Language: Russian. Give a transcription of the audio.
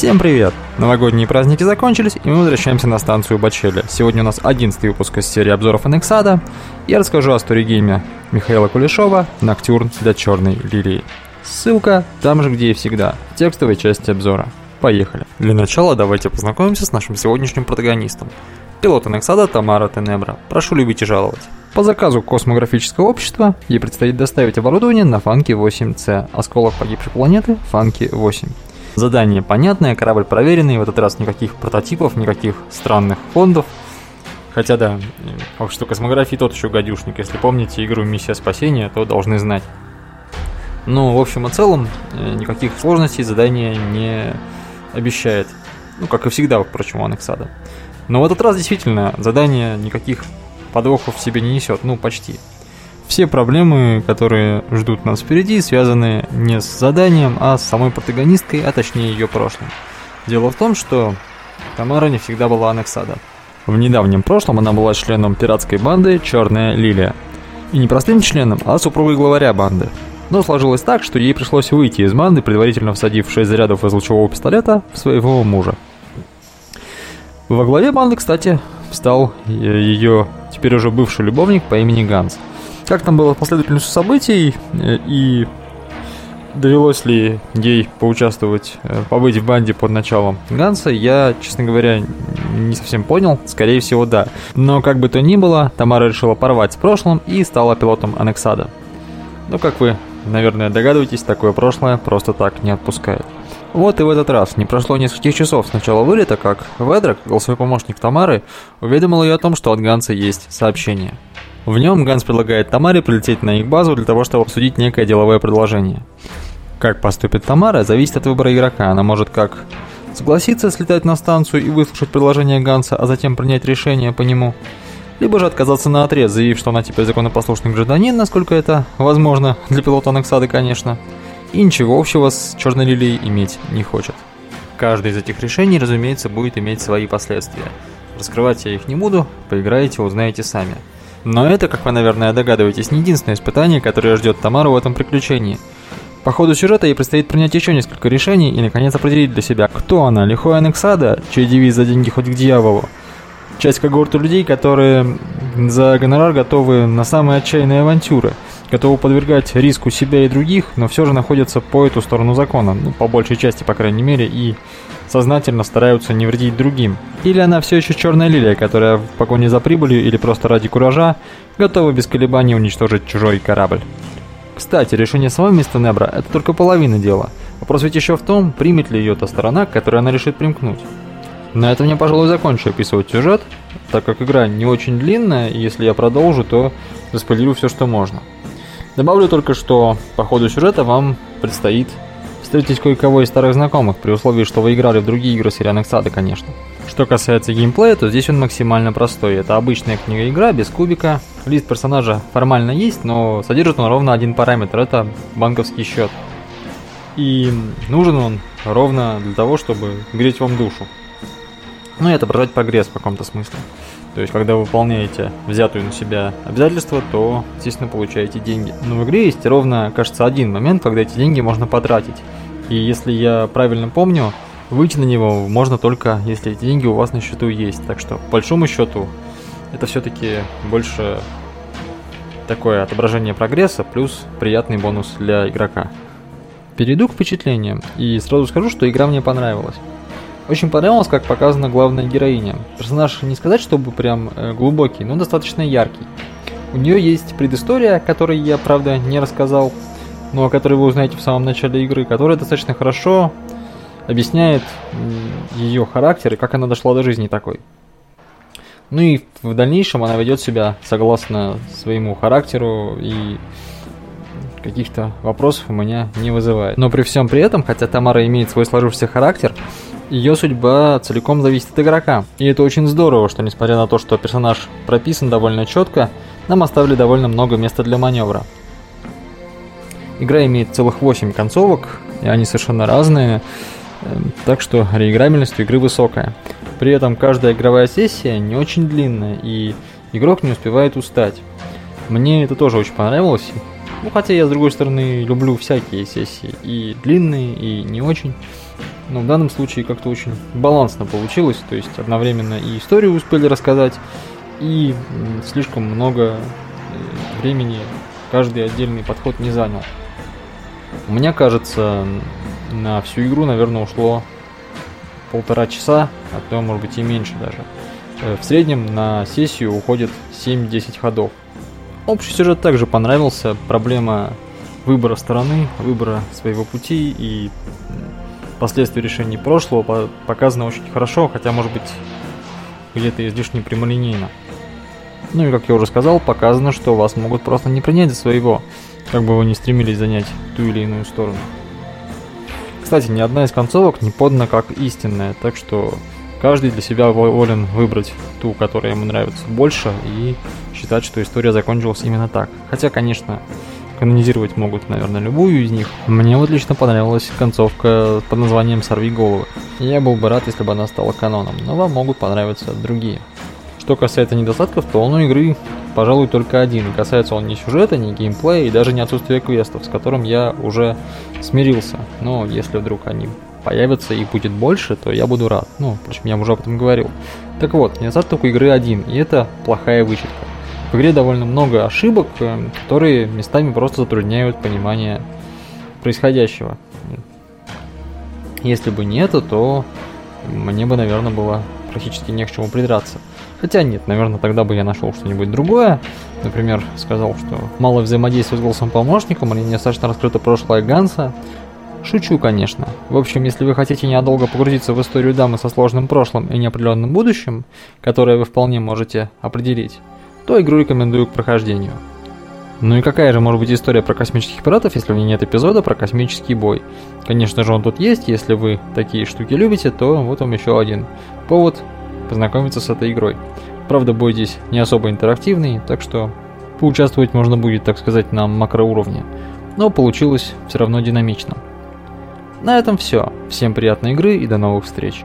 Всем привет! Новогодние праздники закончились, и мы возвращаемся на станцию Бачеля. Сегодня у нас 11 выпуск из серии обзоров Анексада. Я расскажу о сторигейме Михаила Кулешова «Ноктюрн для черной лилии». Ссылка там же, где и всегда, в текстовой части обзора. Поехали. Для начала давайте познакомимся с нашим сегодняшним протагонистом. Пилот Анексада Тамара Тенебра. Прошу любить и жаловать. По заказу космографического общества ей предстоит доставить оборудование на Фанки 8C, осколок погибшей планеты Фанки 8. Задание понятное, корабль проверенный, в этот раз никаких прототипов, никаких странных фондов. Хотя да, общество космографии тот еще гадюшник, если помните игру «Миссия спасения», то должны знать. Но в общем и целом э, никаких сложностей задание не обещает. Ну, как и всегда, впрочем, у Анексада. Но в этот раз действительно задание никаких подвохов в себе не несет, ну почти. Все проблемы, которые ждут нас впереди, связаны не с заданием, а с самой протагонисткой, а точнее ее прошлым. Дело в том, что Тамара не всегда была Анексада. В недавнем прошлом она была членом пиратской банды «Черная лилия». И не простым членом, а супругой главаря банды. Но сложилось так, что ей пришлось выйти из банды, предварительно всадив 6 зарядов из лучевого пистолета в своего мужа. Во главе банды, кстати, стал ее теперь уже бывший любовник по имени Ганс – как там было последовательностью событий э, и довелось ли ей поучаствовать, э, побыть в банде под началом Ганса, я, честно говоря, не совсем понял. Скорее всего, да. Но как бы то ни было, Тамара решила порвать с прошлым и стала пилотом Анексада. Ну, как вы, наверное, догадываетесь, такое прошлое просто так не отпускает. Вот и в этот раз не прошло нескольких часов с начала вылета, как Ведрок, голосовой помощник Тамары, уведомил ее о том, что от Ганса есть сообщение – в нем Ганс предлагает Тамаре прилететь на их базу для того, чтобы обсудить некое деловое предложение. Как поступит Тамара, зависит от выбора игрока. Она может как согласиться слетать на станцию и выслушать предложение Ганса, а затем принять решение по нему, либо же отказаться на отрез, заявив, что она теперь законопослушный гражданин, насколько это возможно, для пилота Анексады, конечно, и ничего общего с Черной Лилией иметь не хочет. Каждое из этих решений, разумеется, будет иметь свои последствия. Раскрывать я их не буду, поиграете, узнаете сами. Но это, как вы, наверное, догадываетесь, не единственное испытание, которое ждет Тамару в этом приключении. По ходу сюжета ей предстоит принять еще несколько решений и, наконец, определить для себя, кто она, лихой Анексада, чей девиз «за деньги хоть к дьяволу», часть когорты людей, которые за гонорар готовы на самые отчаянные авантюры, готовы подвергать риску себя и других, но все же находятся по эту сторону закона, ну, по большей части, по крайней мере, и сознательно стараются не вредить другим. Или она все еще черная лилия, которая в погоне за прибылью или просто ради куража готова без колебаний уничтожить чужой корабль. Кстати, решение самого места Небра – это только половина дела. Вопрос ведь еще в том, примет ли ее та сторона, к которой она решит примкнуть. На этом я, пожалуй, закончу описывать сюжет, так как игра не очень длинная, и если я продолжу, то заспойлерю все, что можно. Добавлю только, что по ходу сюжета вам предстоит встретить кое-кого из старых знакомых, при условии, что вы играли в другие игры серии Анексада, конечно. Что касается геймплея, то здесь он максимально простой. Это обычная книга-игра без кубика. Лист персонажа формально есть, но содержит он ровно один параметр. Это банковский счет. И нужен он ровно для того, чтобы греть вам душу. Ну и отображать прогресс в каком-то смысле. То есть, когда вы выполняете взятую на себя обязательства, то, естественно, получаете деньги. Но в игре есть ровно, кажется, один момент, когда эти деньги можно потратить. И если я правильно помню, выйти на него можно только, если эти деньги у вас на счету есть. Так что, по большому счету, это все-таки больше такое отображение прогресса плюс приятный бонус для игрока. Перейду к впечатлениям и сразу скажу, что игра мне понравилась. Очень понравилось, как показана главная героиня. Персонаж не сказать, чтобы прям э, глубокий, но достаточно яркий. У нее есть предыстория, которой я, правда, не рассказал, но о которой вы узнаете в самом начале игры, которая достаточно хорошо объясняет ее характер и как она дошла до жизни такой. Ну и в дальнейшем она ведет себя согласно своему характеру и каких-то вопросов у меня не вызывает. Но при всем при этом, хотя Тамара имеет свой сложившийся характер, ее судьба целиком зависит от игрока. И это очень здорово, что несмотря на то, что персонаж прописан довольно четко, нам оставили довольно много места для маневра. Игра имеет целых 8 концовок, и они совершенно разные, эм, так что реиграбельность игры высокая. При этом каждая игровая сессия не очень длинная, и игрок не успевает устать. Мне это тоже очень понравилось. Ну, хотя я, с другой стороны, люблю всякие сессии, и длинные, и не очень. Но в данном случае как-то очень балансно получилось, то есть одновременно и историю успели рассказать, и слишком много э, времени каждый отдельный подход не занял. Меня кажется, на всю игру, наверное, ушло полтора часа, а то, может быть, и меньше даже. Э, в среднем на сессию уходит 7-10 ходов. Общий сюжет также понравился. Проблема выбора стороны, выбора своего пути и последствия решений прошлого показано очень хорошо, хотя, может быть, где-то излишне прямолинейно. Ну и, как я уже сказал, показано, что вас могут просто не принять за своего, как бы вы ни стремились занять ту или иную сторону. Кстати, ни одна из концовок не подана как истинная, так что каждый для себя волен выбрать ту, которая ему нравится больше, и считать, что история закончилась именно так. Хотя, конечно, канонизировать могут, наверное, любую из них. Мне вот лично понравилась концовка под названием «Сорви головы». Я был бы рад, если бы она стала каноном, но вам могут понравиться другие. Что касается недостатков, то он у игры, пожалуй, только один. касается он не сюжета, не геймплея и даже не отсутствия квестов, с которым я уже смирился. Но если вдруг они появятся и будет больше, то я буду рад. Ну, впрочем, я уже об этом говорил. Так вот, недостаток у игры один, и это плохая вычетка. В игре довольно много ошибок, э, которые местами просто затрудняют понимание происходящего. Если бы не это, то мне бы, наверное, было практически не к чему придраться. Хотя нет, наверное, тогда бы я нашел что-нибудь другое. Например, сказал, что мало взаимодействия с голосом помощником или недостаточно раскрыто прошлое Ганса. Шучу, конечно. В общем, если вы хотите ненадолго погрузиться в историю дамы со сложным прошлым и неопределенным будущим, которое вы вполне можете определить, то игру рекомендую к прохождению. Ну и какая же может быть история про космических пиратов, если в ней нет эпизода про космический бой? Конечно же он тут есть, если вы такие штуки любите, то вот вам еще один повод познакомиться с этой игрой. Правда, бой здесь не особо интерактивный, так что поучаствовать можно будет, так сказать, на макроуровне. Но получилось все равно динамично. На этом все. Всем приятной игры и до новых встреч.